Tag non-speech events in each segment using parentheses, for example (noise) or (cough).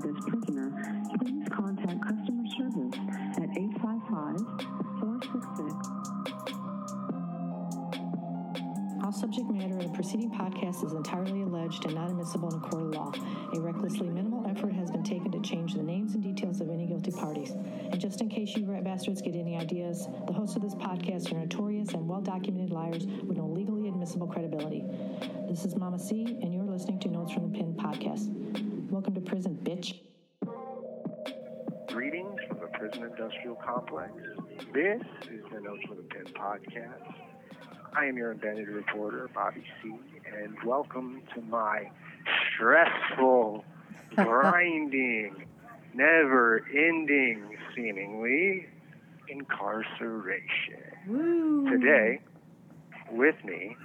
by this prisoner, please contact customer service at 855 466 All subject matter of the preceding podcast is entirely alleged and not admissible in a court of law. A recklessly minimal Notes from podcast. I am your embedded reporter, Bobby C., and welcome to my stressful, (laughs) grinding, never ending, seemingly, incarceration. Today, with me,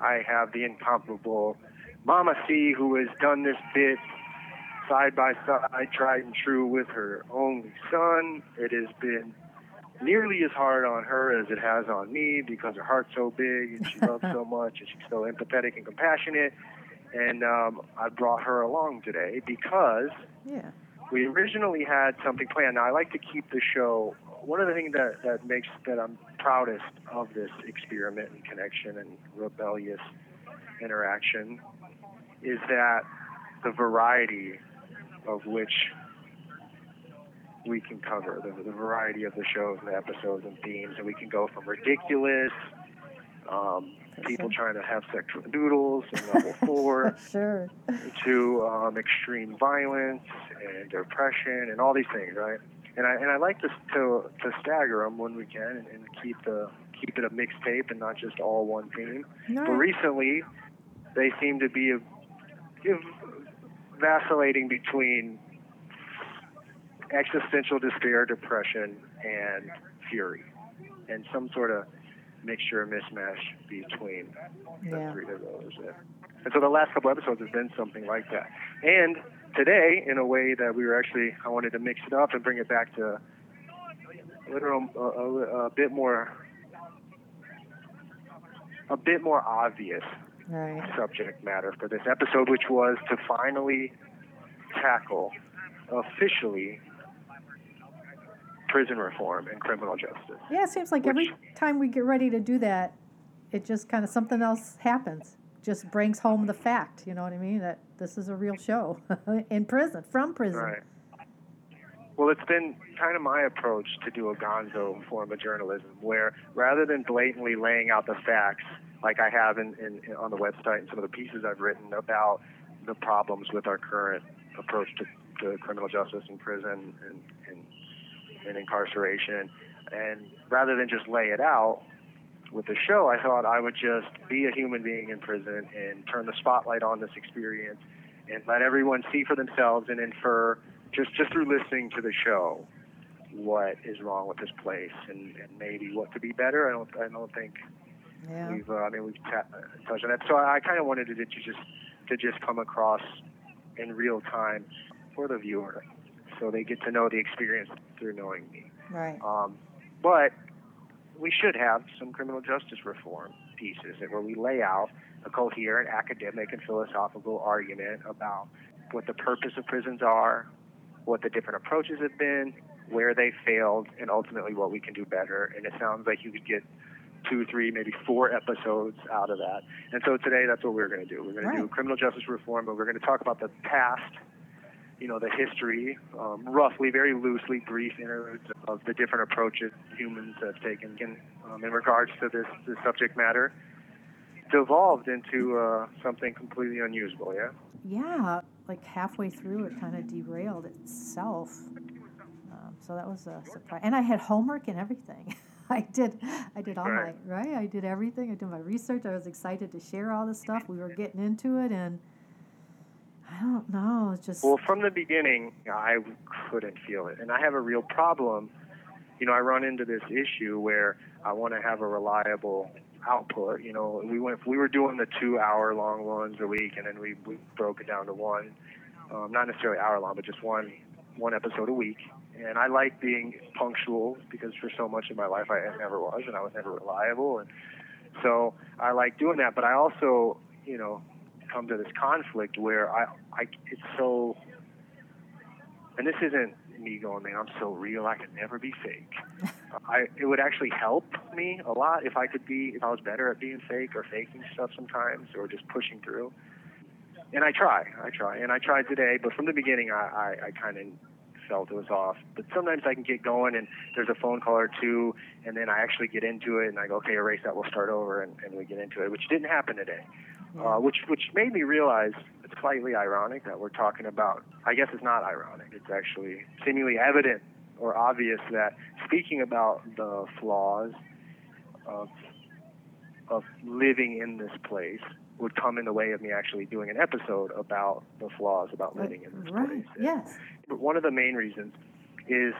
I have the incomparable Mama C, who has done this bit side by side, tried and true with her only son. It has been nearly as hard on her as it has on me because her heart's so big and she loves so (laughs) much and she's so empathetic and compassionate. And um, I brought her along today because Yeah. we originally had something planned. Now, I like to keep the show. One of the things that, that makes that I'm proudest of this experiment and connection and rebellious interaction is that the variety of which we can cover, the, the variety of the shows and the episodes and themes, and we can go from ridiculous, um, people trying to have sex with noodles in level (laughs) four, Sure. to um, extreme violence and depression and all these things, right? And I and I like to to, to stagger them when we can and, and keep the keep it a mixtape and not just all one theme. But recently, they seem to be give, vacillating between existential despair, depression, and fury, and some sort of mixture or mismatch between the Yeah. three of those. And so the last couple episodes has been something like that. And today, in a way that we were actually, I wanted to mix it up and bring it back to a little, a, a, a bit more, a bit more obvious Right. subject matter for this episode, which was to finally tackle officially prison reform and criminal justice. Yeah, it seems like every time we get ready to do that, it just kind of something else happens. Just brings home the fact, you know what I mean? That this is a real show (laughs) in prison, from prison. Right. Well, it's been kind of my approach to do a gonzo form of journalism where rather than blatantly laying out the facts like I have in, in, in on the website and some of the pieces I've written about the problems with our current approach to, to criminal justice in prison and, and, and incarceration, and rather than just lay it out with the show, I thought I would just be a human being in prison and turn the spotlight on this experience and let everyone see for themselves and infer just just through listening to the show what is wrong with this place and, and maybe what could be better. I don't I don't think Yeah. we've uh, I mean we've ta- touched on that. So I, kind of wanted it to just to just come across in real time for the viewer, so they get to know the experience through knowing me. Right. Um, but we should have some criminal justice reform pieces where we lay out a coherent academic and philosophical argument about what the purpose of prisons are, what the different approaches have been, where they failed, and ultimately what we can do better. And it sounds like you could get two, three, maybe four episodes out of that. And so today, that's what we're going to do. We're going to do criminal justice reform, but we're going to talk about the past you know, the history, um, roughly, very loosely, brief interludes of the different approaches humans have taken in, um, in regards to this, this subject matter, devolved into uh, something completely unusable, yeah? Yeah, like halfway through, it kind of derailed itself. Um, so that was a surprise. And I had homework and everything. (laughs) I did, I did all Right. my right. I did everything. I did my research. I was excited to share all this stuff. We were getting into it, and I don't know. Just Well, from the beginning, I couldn't feel it. And I have a real problem. You know, I run into this issue where I want to have a reliable output. You know, we went, we were doing the two hour long ones a week, and then we, we broke it down to one, um, not necessarily hour long, but just one, one episode a week. And I like being punctual because for so much of my life I never was, and I was never reliable. And so I like doing that. But I also, you know, come to this conflict where I, I it's so and this isn't me going, man, I'm so real, I could never be fake. (laughs) I it would actually help me a lot if I could be if I was better at being fake or faking stuff sometimes or just pushing through. And I try, I try, and I tried today, but from the beginning, I I, I kind of felt it was off. But sometimes I can get going and there's a phone call or two, and then I actually get into it and I go, okay, erase that, we'll start over, and, and we get into it, which didn't happen today. Uh, which which made me realize it's slightly ironic that we're talking about. I guess it's not ironic. It's actually seemingly evident or obvious that speaking about the flaws of of living in this place would come in the way of me actually doing an episode about the flaws about living in this right. place. Yes. But one of the main reasons is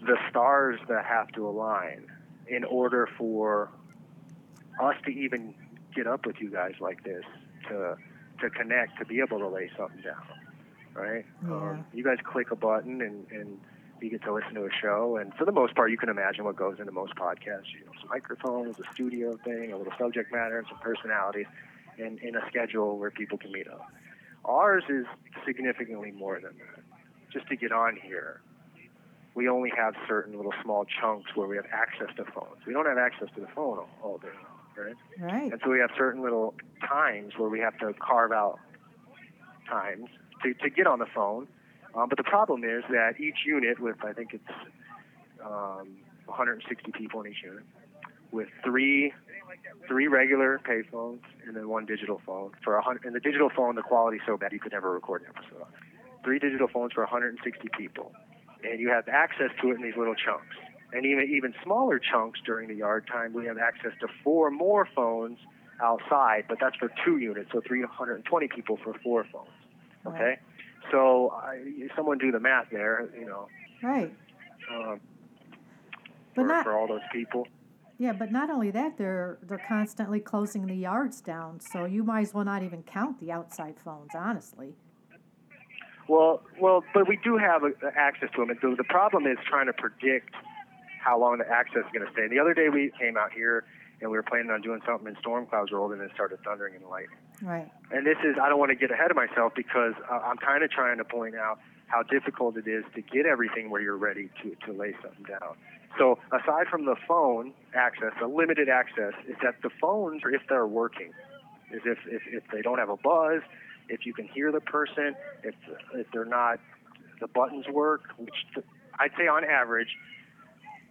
the stars that have to align in order for us to even get up with you guys like this to to connect to be able to lay something down, right? Yeah. Um, you guys click a button and and you get to listen to a show, and for the most part, you can imagine what goes into most podcasts. You know, some microphones, a studio thing, a little subject matter, and some personalities, and in a schedule where people can meet up. Ours is significantly more than that. Just to get on here, we only have certain little small chunks where we have access to phones. We don't have access to the phone all, all day long, right? Right. And so we have certain little times where we have to carve out times to, to get on the phone. Um, but the problem is that each unit, with I think it's um, 160 people in each unit, with three three regular payphones and then one digital phone for a hundred. And the digital phone, the quality's so bad you could never record an episode. on it. Three digital phones for 160 people, and you have access to it in these little chunks. And even even smaller chunks during the yard time, we have access to four more phones outside, but that's for two units, so 320 people for four phones. Okay, so I, someone do the math there, you know, Right. um, But for, not for all those people. yeah, but not only that, they're they're constantly closing the yards down, so you might as well not even count the outside phones, honestly. Well, well, but we do have access to them. And the, the problem is trying to predict how long the access is going to stay. The other day we came out here and we were planning on doing something, and storm clouds rolled in and it started thundering and lightning. Right. And this is, I don't want to get ahead of myself because uh, I'm kind of trying to point out how difficult it is to get everything where you're ready to, to lay something down. So aside from the phone access, the limited access, is that the phones, if they're working, is if, if, if they don't have a buzz, if you can hear the person, if, if they're not, the buttons work, which I'd say on average,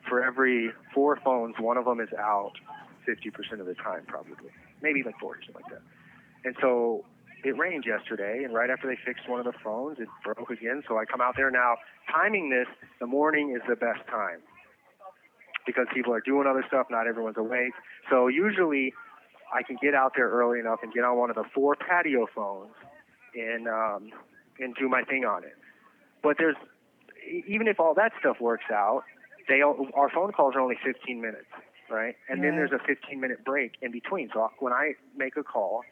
for every four phones, one of them is out 50% of the time, probably. Maybe like 40, something like that. And so it rained yesterday, and right after they fixed one of the phones, it broke again. So I come out there now. Timing this, the morning is the best time because people are doing other stuff. Not everyone's awake. So usually I can get out there early enough and get on one of the four patio phones and um, and do my thing on it. But there's even if all that stuff works out, they all- our phone calls are only 15 minutes, right? And then there's a 15 minute break in between. So when I make a call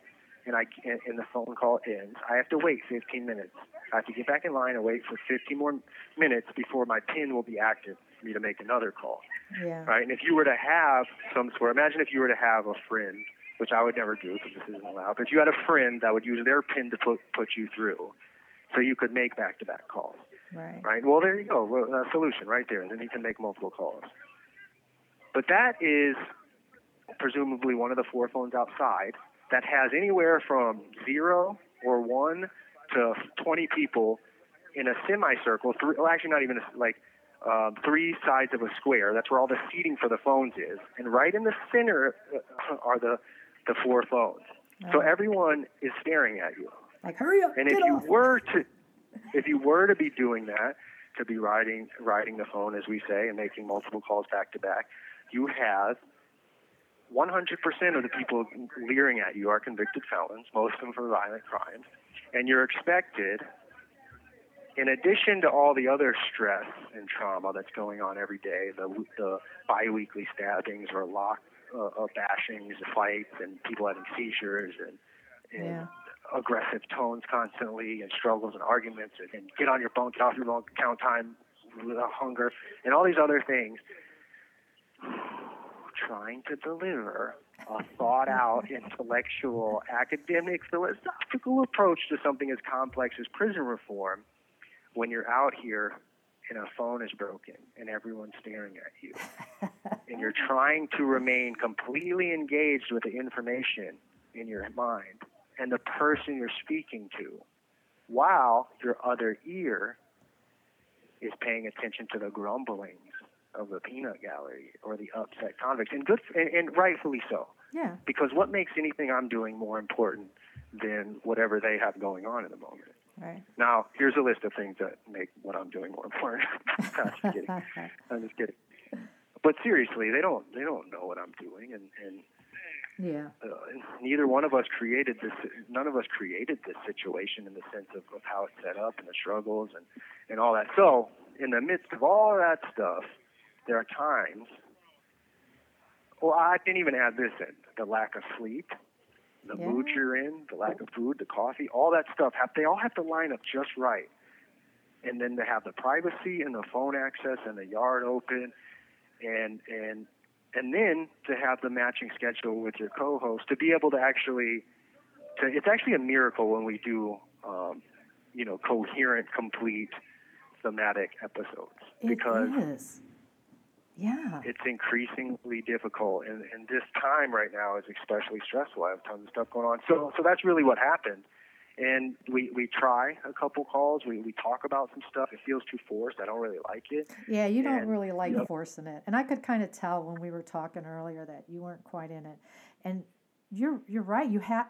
and I and the phone call ends, I have to wait 15 minutes. I have to get back in line and wait for 15 more minutes before my pin will be active for me to make another call Yeah. right? And if you were to have some sort, imagine if you were to have a friend, which I would never do because this isn't allowed, but if you had a friend that would use their pin to put put you through, so you could make back-to-back calls, Right. right? Well, there you go, a solution right there, then you can make multiple calls. But that is presumably one of the four phones outside that has anywhere from zero or one to 20 people in a semicircle. Three, well, actually, not even a, like um, three sides of a square. That's where all the seating for the phones is, and right in the center uh, are the the four phones. So everyone is staring at you. Like hurry up, And if you were to, if you were to be doing that, to be riding riding the phone, as we say, and making multiple calls back to back, you have 100% of the people leering at you are convicted felons, most of them for violent crimes, and you're expected, in addition to all the other stress and trauma that's going on every day, the the biweekly stabbings or lock uh, uh, bashings, fights, and people having seizures and and Yeah. Aggressive tones constantly and struggles and arguments and, and get on your phone, get off your phone, count time with a hunger and all these other things. (sighs) Trying to deliver a thought out, intellectual, academic, philosophical approach to something as complex as prison reform when you're out here and a phone is broken and everyone's staring at you (laughs) and you're trying to remain completely engaged with the information in your mind and the person you're speaking to while your other ear is paying attention to the grumblings of the peanut gallery or the upset convicts and good and, and rightfully so Yeah. because what makes anything I'm doing more important than whatever they have going on in the moment Right. now, here's a list of things that make what I'm doing more important. (laughs) I'm just kidding. (laughs) I'm just kidding. But seriously, they don't they don't know what I'm doing, and and yeah. uh, neither one of us created this. None of us created this situation in the sense of, of how it's set up and the struggles and and all that. So, in the midst of all of that stuff, there are times. Well, I didn't even add this in: the lack of sleep, the Yeah. mood you're in, the lack of food, the coffee, all that stuff. Have they all have to line up just right? And then to have the privacy and the phone access and the yard open, and and and then to have the matching schedule with your co-host to be able to actually to, it's actually a miracle when we do um, you know coherent complete thematic episodes because it is. Yeah. it's increasingly difficult and, and this time right now is especially stressful i have tons of stuff going on so so that's really what happened and we we try a couple calls we we talk about some stuff it feels too forced i don't really like it Yeah, you don't And- really like Yep. forcing it. And I could kind of tell when we were talking earlier that you weren't quite in it. And you're you're right. You have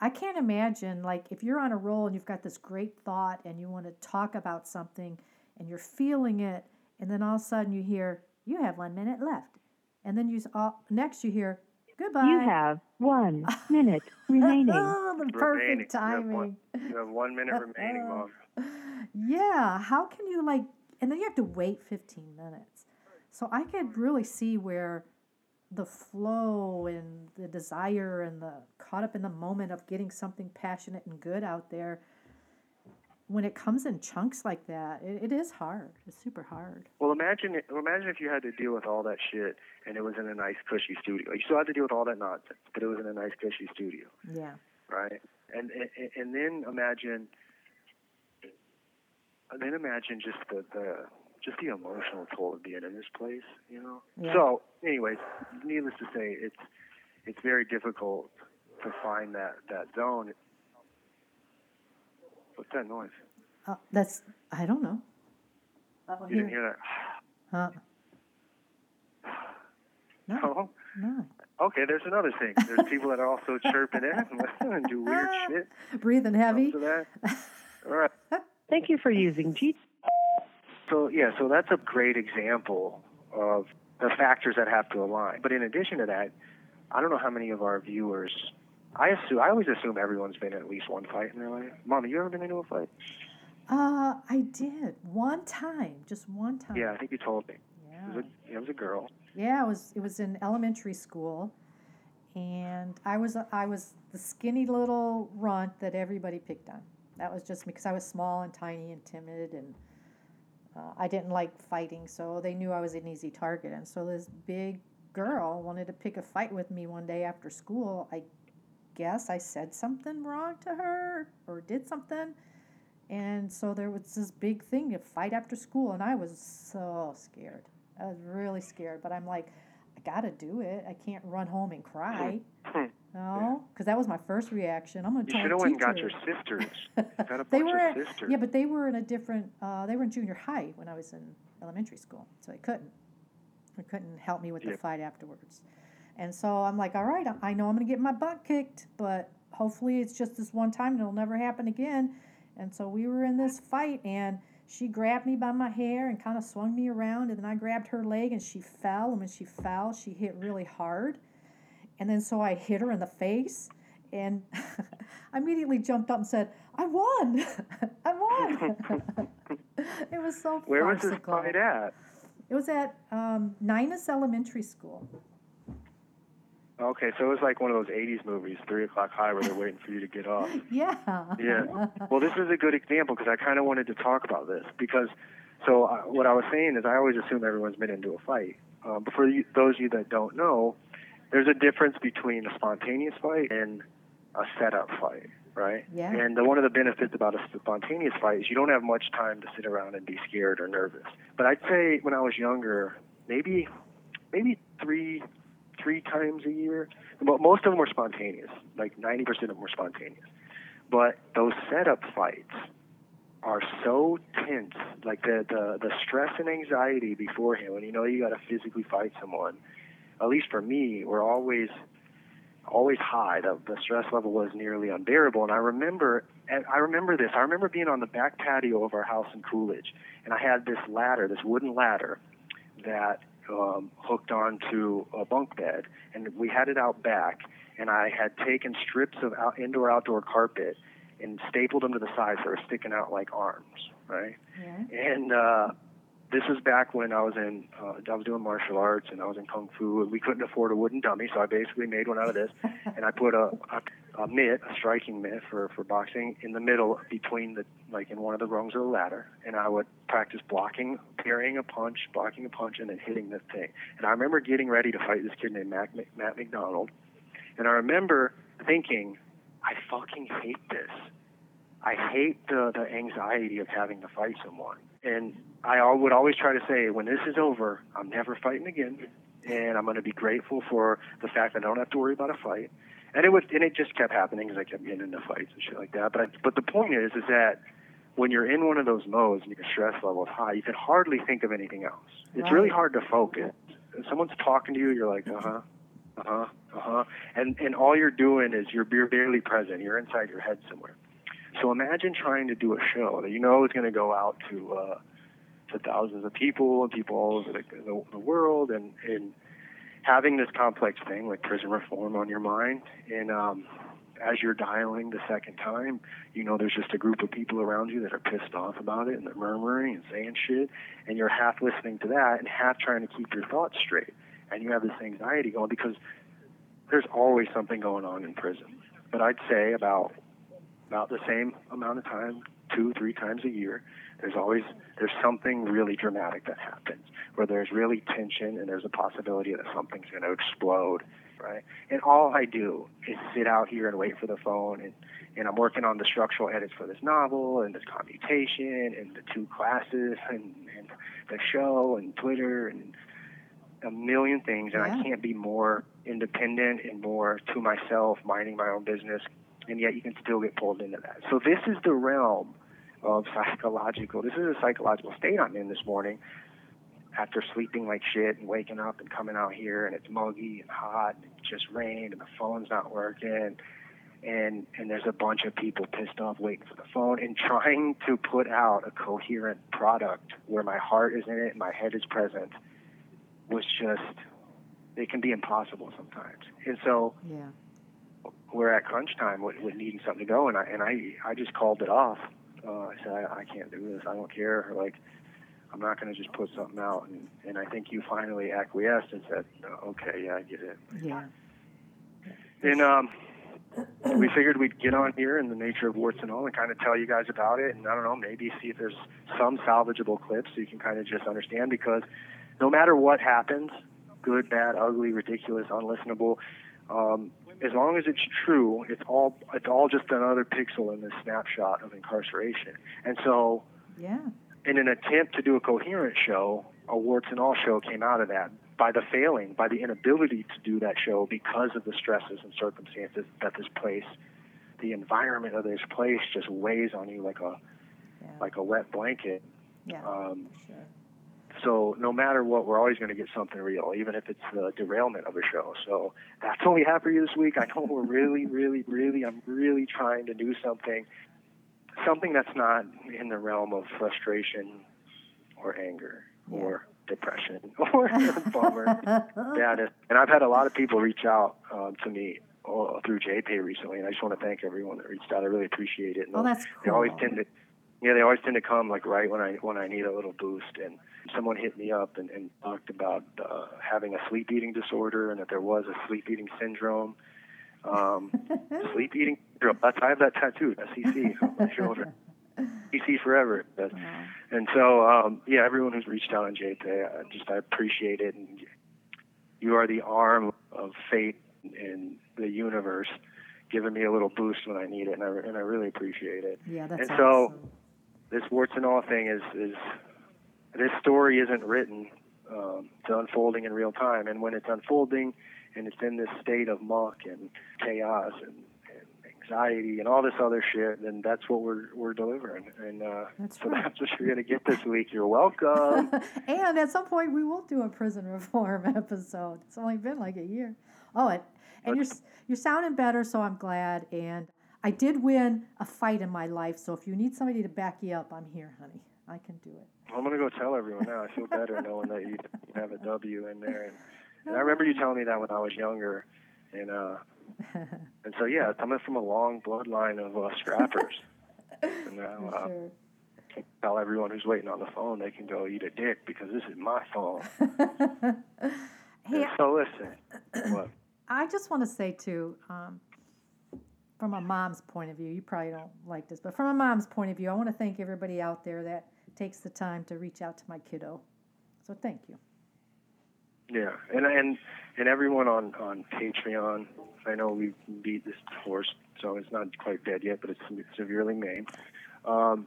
I can't imagine like if you're on a roll and you've got this great thought and you want to talk about something and you're feeling it and then all of a sudden you hear you have 1 minute left. And then you s- all, next you hear goodbye. You have one (laughs) minute remaining. oh, the Remaining. perfect You have one- timing. you have one minute remaining mom Yeah, how can you like and then you have to wait 15 minutes. So I could really see where the flow and the desire and the caught up in the moment of getting something passionate and good out there when it comes in chunks like that, it, it is hard. It's super hard. Well, imagine imagine if you had to deal with all that shit and it was in a nice cushy studio. You still had to deal with all that nonsense, but it was in a nice cushy studio, Yeah. right? And and, and then imagine, and then imagine just the the just the emotional toll of being in this place, you know. Yeah. So, anyways, needless to say, it's it's very difficult to find that that zone. What's that noise? Uh, that's I don't know. Oh, You didn't here. hear Huh. that? No, Oh. no. Okay, there's another thing. There's (laughs) people that are also chirping in and listening and do weird shit. Breathing heavy. That. (laughs) All right. Thank you for using G. So yeah, so that's a great example of the factors that have to align. But in addition to that, I don't know how many of our viewers. I assume I always assume everyone's been in at least one fight in their life. Mom, have you ever been into a fight? Uh, I did one time, just one time. Yeah, I think you told me. It Yeah. was a, it was a girl. Yeah, it was it was in elementary school, and I was I was the skinny little runt that everybody picked on. That was just because I was small and tiny and timid, and uh, I didn't like fighting, so they knew I was an easy target. And so this big girl wanted to pick a fight with me one day after school. I guess I said something wrong to her or did something. And so there was this big thing to fight after school, and I was so scared. I was really scared, but I'm like, I gotta do it. I can't run home and cry. No, because that was my first reaction. I'm gonna You tell should have went and got your sisters. (laughs) You they were at, sisters. yeah, but they were in a different. Uh, they were in junior high when I was in elementary school, so they couldn't. They couldn't help me with the fight afterwards. And so I'm like, all right, I know I'm gonna get my butt kicked, but hopefully it's just this one time and it'll never happen again. And so we were in this fight, and she grabbed me by my hair and kind of swung me around, and then I grabbed her leg, and she fell. And when she fell, she hit really hard. And then so I hit her in the face, and I (laughs) immediately jumped up and said, "I won! (laughs) I won!" (laughs) it was so Where was this fight at? It was at um, Ninus Elementary School. Okay, so it was like one of those '80s movies, Three O'clock High, where they're waiting for you to get off. (laughs) Yeah. Yeah. Well, this is a good example because I kind of wanted to talk about this because, so uh, what I was saying is I always assume everyone's been into a fight. Um, but for you, those of you that don't know, there's a difference between a spontaneous fight and a setup fight. right? Yeah. And the, one of the benefits about a spontaneous fight is you don't have much time to sit around and be scared or nervous. But I'd say when I was younger, maybe maybe three three times a year. But most of them were spontaneous. Like 90% of them were spontaneous. But those setup fights are so tense. Like the the, the stress and anxiety beforehand when you know you got to physically fight someone. At least for me, were always always high. The, the stress level was nearly unbearable. And I remember, and I remember this. I remember being on the back patio of our house in Coolidge, and I had this ladder, this wooden ladder, that um, hooked onto a bunk bed, and we had it out back. And I had taken strips of out, indoor outdoor carpet and stapled them to the sides that were sticking out like arms, right? Yeah. And uh, this was back when I was in, uh, I was doing martial arts and I was in kung fu, and we couldn't afford a wooden dummy, so I basically made one out of this, (laughs) and I put a, a, a mitt, a striking mitt for for boxing, in the middle between the like in one of the rungs of the ladder, and I would practice blocking, parrying a punch, blocking a punch, and then hitting this thing. And I remember getting ready to fight this kid named Matt, Matt McDonald, and I remember thinking, I fucking hate this. I hate the the anxiety of having to fight someone. And I would always try to say, when this is over, I'm never fighting again, and I'm going to be grateful for the fact that I don't have to worry about a fight. And it was, and it just kept happening because I kept getting into fights and shit like that. But I, but the point is, is that when you're in one of those modes and your stress level is high, you can hardly think of anything else. It's really hard to focus. If someone's talking to you, you're like, uh huh, uh huh, uh huh, and and all you're doing is you're you're barely present. You're inside your head somewhere. So imagine trying to do a show that you know is going to go out to uh, to thousands of people and people all over the, the, the world, and and having this complex thing like prison reform on your mind, and um, as you're dialing the second time, you know there's just a group of people around you that are pissed off about it and they're murmuring and saying shit, and you're half listening to that and half trying to keep your thoughts straight, and you have this anxiety going because there's always something going on in prison. But I'd say about about the same amount of time, two, three times a year, there's always there's something really dramatic that happens where there's really tension and there's a possibility that something's going to explode, right? And all I do is sit out here and wait for the phone and and I'm working on the structural edits for this novel and this commutation and the two classes and, and the show and Twitter and a million things and Yeah. I can't be more independent and more to myself, minding my own business, and yet you can still get pulled into that. So this is the realm of psychological. This is a psychological state I'm in this morning after sleeping like shit and waking up and coming out here and it's muggy and hot and it just rained and the phone's not working and and there's a bunch of people pissed off waiting for the phone and trying to put out a coherent product where my heart is in it and my head is present was just it can be impossible sometimes. And so Yeah. We're at crunch time with, with needing something to go, and I and I I just called it off. Uh, I said I, I can't do this. I don't care. Like I'm not going to just put something out. And and I think you finally acquiesced and said, "Oh, okay, yeah, I get it. Yeah. And um, we figured we'd get on here in the nature of warts and all, and kind of tell you guys about it. And I don't know, maybe see if there's some salvageable clips so you can kind of just understand because no matter what happens, good, bad, ugly, ridiculous, unlistenable. Um, as long as it's true, it's all it's all just another pixel in this snapshot of incarceration. And so, Yeah. in an attempt to do a coherent show, a warts and all show came out of that. By the failing, by the inability to do that show because of the stresses and circumstances that this place, the environment of this place, just weighs on you like a Yeah. like a wet blanket. Yeah. Um, Sure. So no matter what, we're always going to get something real, even if it's the derailment of a show. So that's what we have for you this week. I know we're really, really, really, I'm really trying to do something, something that's not in the realm of frustration or anger or depression (laughs) or bummer. (laughs) That is, and I've had a lot of people reach out um, to me uh, through JPay recently, and I just want to thank everyone that reached out. I really appreciate it. And Oh, that's they always tend to yeah they always tend to come like right when i when i need a little boost and someone hit me up and, and talked about uh, having a sleep eating disorder and that there was a sleep eating syndrome um, (laughs) sleep eating syndrome that's i have that tattooed sec on my shoulder (laughs) sec forever says. and so um, yeah everyone who's reached out on jpay i just i appreciate it and you are the arm of fate in the universe giving me a little boost when I need it, and I and I really appreciate it. Yeah, that's And so- awesome. This warts and all thing is is this story isn't written. Um, it's unfolding in real time, and when it's unfolding, and it's in this state of muck and chaos and, and anxiety and all this other shit, then that's what we're we're delivering. And uh, That's so right. that's what you're gonna get this week. You're welcome. (laughs) and at some point, we will do a prison reform (laughs) episode. It's only been like a year. Oh, and, and you're you're sounding better, so I'm glad. And I did win a fight in my life, so if you need somebody to back you up, I'm here, honey. I can do it. I'm gonna go tell everyone now. I feel better knowing that you, have a W in there. And, and I remember you telling me that when I was younger, and uh, (laughs) and so yeah, coming from a long bloodline of uh, scrappers, (laughs) and now uh, sure. tell everyone who's waiting on the phone they can go eat a dick because this is my phone. (laughs) Hey, And so listen, (clears throat) what? I just want to say too, um, from a mom's point of view, you probably don't like this, but from a mom's point of view, I want to thank everybody out there that takes the time to reach out to my kiddo. So thank you. Yeah, and and and everyone on on Patreon. I know we beat this horse, so it's not quite dead yet, but it's severely maimed. Um,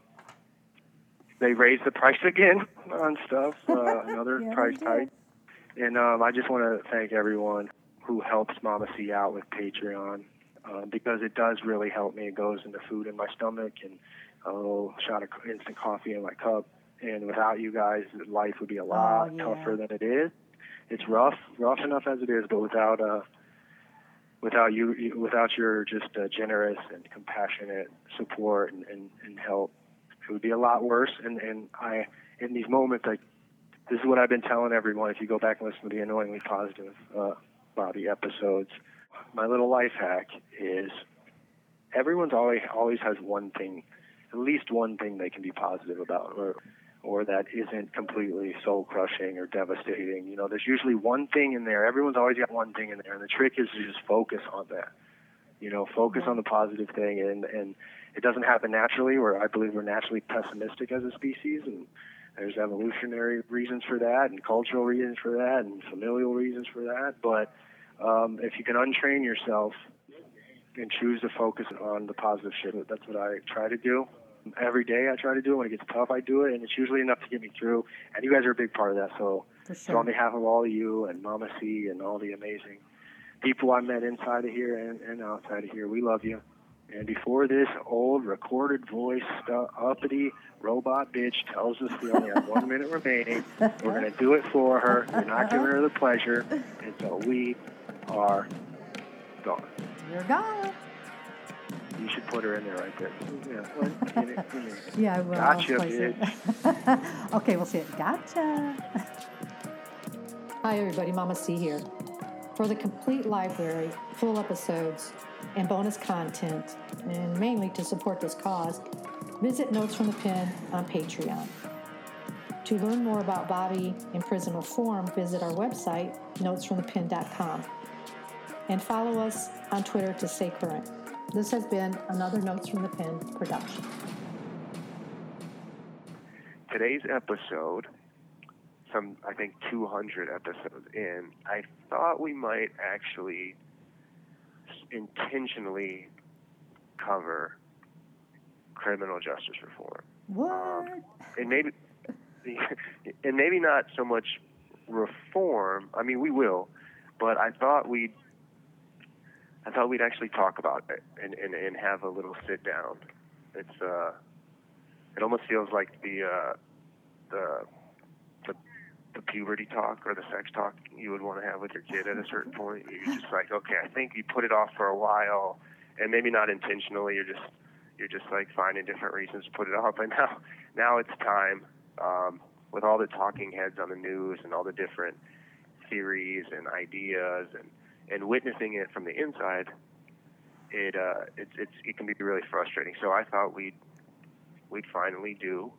they raised the price again on stuff. Uh, (laughs) another Yeah, price hike, and um, I just want to thank everyone who helps Mama C out with Patreon uh, because it does really help me. It goes into food in my stomach and a little shot of instant coffee in my cup. And without you guys, life would be a lot Oh, yeah. tougher than it is it's rough, rough enough as it is, but without uh, without you, you- without your just uh, generous and compassionate support and, and, and help, it would be a lot worse. And and I, in these moments, like this is what I've been telling everyone. If you go back and listen to the annoyingly positive uh, Bobby episodes, my little life hack is everyone's always always has one thing, at least one thing they can be positive about, or or that isn't completely soul crushing or devastating. You know, there's usually one thing in there. Everyone's always got one thing in there, and the trick is to just focus on that. You know, focus on the positive thing, and and it doesn't happen naturally. Where I believe we're naturally pessimistic as a species, and there's evolutionary reasons for that, and cultural reasons for that, and familial reasons for that. But um, if you can untrain yourself and choose to focus on the positive shit, that's what I try to do every day I try to do it. When it gets tough, I do it, and it's usually enough to get me through. And you guys are a big part of that. So, For so on behalf of all of you and Mama C and all the amazing people I met inside of here and, and outside of here, we love you. And before this old recorded voice stu- uppity robot bitch tells us we only have one (laughs) minute remaining, we're going to do it for her. We're not giving her the pleasure until we are gone. You're gone. You should put her in there right there. Yeah, well, get it, get it. Yeah, I will. Gotcha, it. (laughs) okay, we'll see it. Gotcha. Hi, everybody. Mama C here. For the complete library, full episodes, and bonus content, and mainly to support this cause, visit Notes from the Pen on Patreon. To learn more about Bobby and prison reform, visit our website, notesfromthepen.com, and follow us on Twitter to stay current. This has been another Notes from the Pen production. today's episode, some I think 200 episodes in, I thought we might actually intentionally cover criminal justice reform, What? and maybe, (laughs) and maybe not so much reform. I mean, we will, but I thought we'd. I thought we'd actually talk about it and, and, and have a little sit down. It's uh, it almost feels like the uh, the the puberty talk or the sex talk you would want to have with your kid at a certain point. You're just like, okay, I think you put it off for a while, and maybe not intentionally. You're just you're just like finding different reasons to put it off. And now now it's time um, with all the talking heads on the news and all the different theories and ideas and and witnessing it from the inside. It uh, it's it's it can be really frustrating. So I thought we'd we'd finally do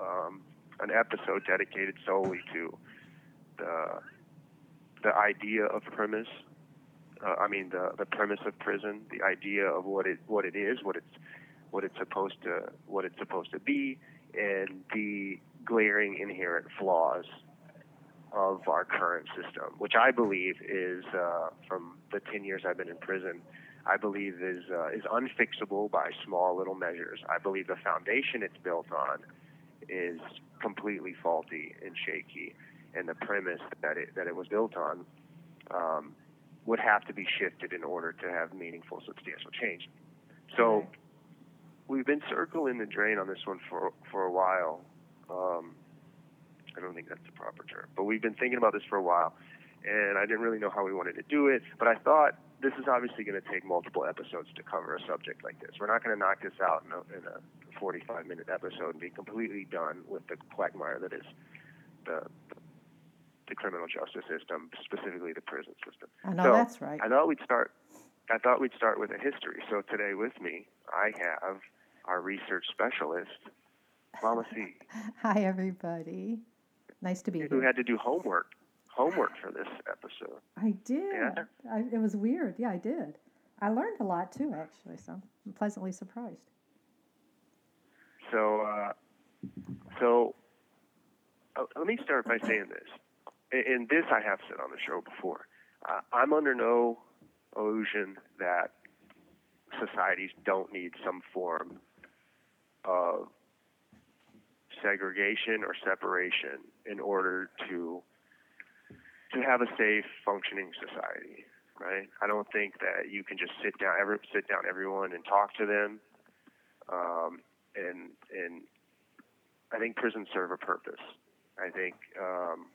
um, an episode dedicated solely to the the idea of premise. Uh, I mean the the premise of prison, the idea of what it what it is, what it's what it's supposed to what it's supposed to be, and the glaring inherent flaws of our current system, which I believe is uh, from the ten years I've been in prison. I believe is uh, is unfixable by small little measures. I believe the foundation it's built on is completely faulty and shaky, and the premise that it that it was built on um, would have to be shifted in order to have meaningful, substantial change. So we've been circling the drain on this one for for a while. Um, I don't think that's the proper term, but we've been thinking about this for a while, and I didn't really know how we wanted to do it. But I thought this is obviously going to take multiple episodes to cover a subject like this. We're not going to knock this out in a, in a 45 minute episode and be completely done with the quagmire that is the the criminal justice system, specifically the prison system. I know So, that's right. I thought we'd start. I thought we'd start with a history. So today with me, I have our research specialist, Mama C, (laughs) Hi, everybody. Nice to be who here. Who had to do homework homework for this episode. I did. Yeah. I, it was weird. Yeah, I did. I learned a lot too, actually. So I'm pleasantly surprised. So, uh, so uh, let me start by saying this. And- this I have said on the show before. Uh, I'm under no illusion that societies don't need some form of segregation or separation in order to to have a safe functioning society right? I don't think that you can just sit down ever sit down everyone and talk to them. Um, and and i think prisons serve a purpose. I think um,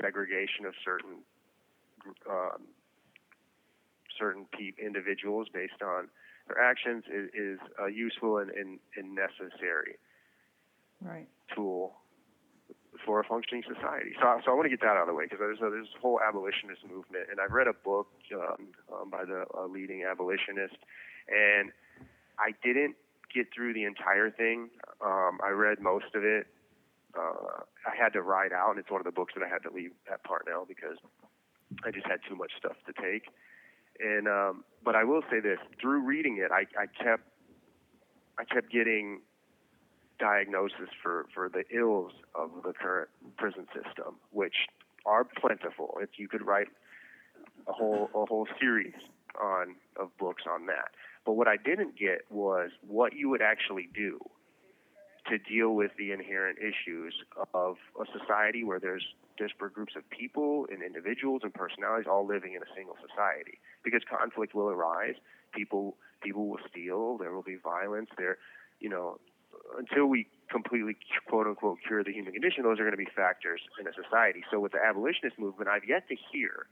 segregation of certain um, certain pe- individuals based on their actions is, is uh, useful and, and, and necessary Right. tool for a functioning society. So, I- so I want to get that out of the way because there's a, there's a whole abolitionist movement, and I've read a book um, um, by the uh, leading abolitionist, and I didn't get through the entire thing. Um, I read most of it. Uh, I had to ride out, and it's one of the books that I had to leave at Parnell because I just had too much stuff to take. And um, but I will say this: through reading it, I, I kept I kept getting diagnosis for, for the ills of the current prison system, which are plentiful. If you could write a whole a whole series on of books on that. But what I didn't get was what you would actually do to deal with the inherent issues of a society where there's disparate groups of people and individuals and personalities all living in a single society. Because conflict will arise, people people will steal, there will be violence, there you know, until we completely quote unquote cure the human condition, those are going to be factors in a society. So with the abolitionist movement, I've yet to hear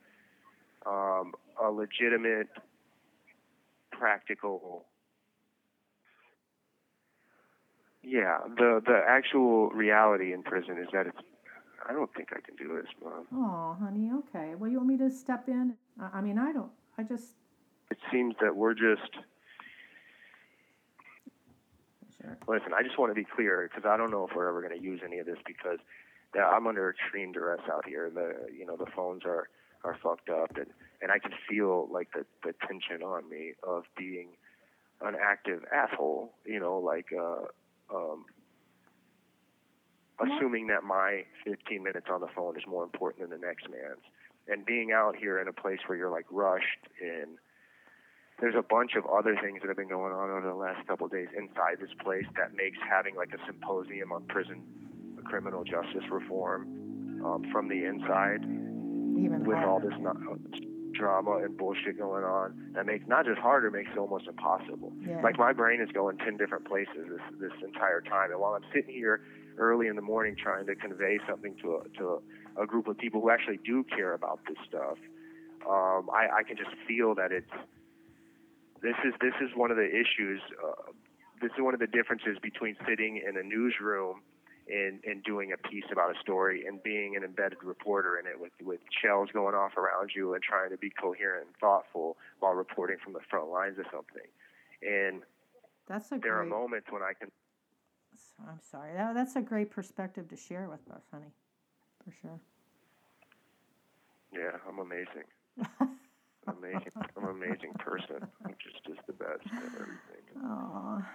um, a legitimate, practical. Yeah, the the actual reality in prison is that it's. I don't think I can do this, mom. Oh, honey. Okay. Well, you want me to step in? I, I mean, I don't. I just. It seems that we're just. Listen, I just want to be clear because I don't know if we're ever going to use any of this because I'm under extreme duress out here. The you know the phones are are fucked up and and I can feel like the the tension on me of being an active asshole. You know, like uh, um, assuming that my 15 minutes on the phone is more important than the next man's, and being out here in a place where you're like rushed and there's a bunch of other things that have been going on over the last couple of days inside this place that makes having like a symposium on prison criminal justice reform um, from the inside Even with all this no- drama and bullshit going on that makes not just harder makes it almost impossible. Yeah. like my brain is going 10 different places this this entire time. And while i'm sitting here early in the morning trying to convey something to a to a, a group of people who actually do care about this stuff um, I, I can just feel that it's this is this is one of the issues. Uh, this is one of the differences between sitting in a newsroom and and doing a piece about a story and being an embedded reporter in it with with shells going off around you and trying to be coherent and thoughtful while reporting from the front lines of something. And That's a there are moments when I can I'm sorry. That, that's a great perspective to share with us, honey. For sure. yeah, I'm amazing. (laughs) Amazing. I'm an amazing person. Just just the best at everything. Aw.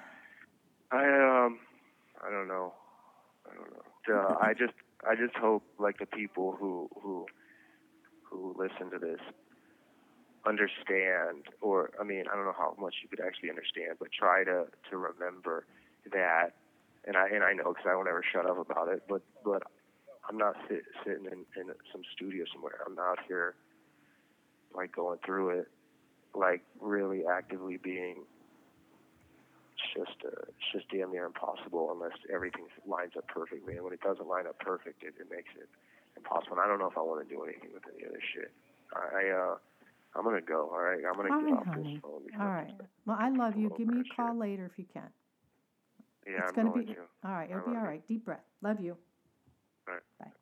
I um, I don't know. I don't know. Uh, I just I just hope like the people who who who listen to this understand, or I mean, I don't know how much you could actually understand, but try to to remember that. And I and I know because I won't ever shut up about it. But but I'm not sit, sitting in, in some studio somewhere. I'm out here, like going through it, like really actively being. It's just uh, it's just damn near impossible unless everything lines up perfectly. And when it doesn't line up perfect, it, it makes it impossible. And I don't know if I want to do anything with any of this shit. I uh, I'm gonna go. All right, I'm gonna All get right, off honey. this phone. All right. Well, I love you. Give me a call later if you can. Yeah, it's I'm gonna going be to. all right. It'll be all right. you. Deep breath. Love you. All right. Bye.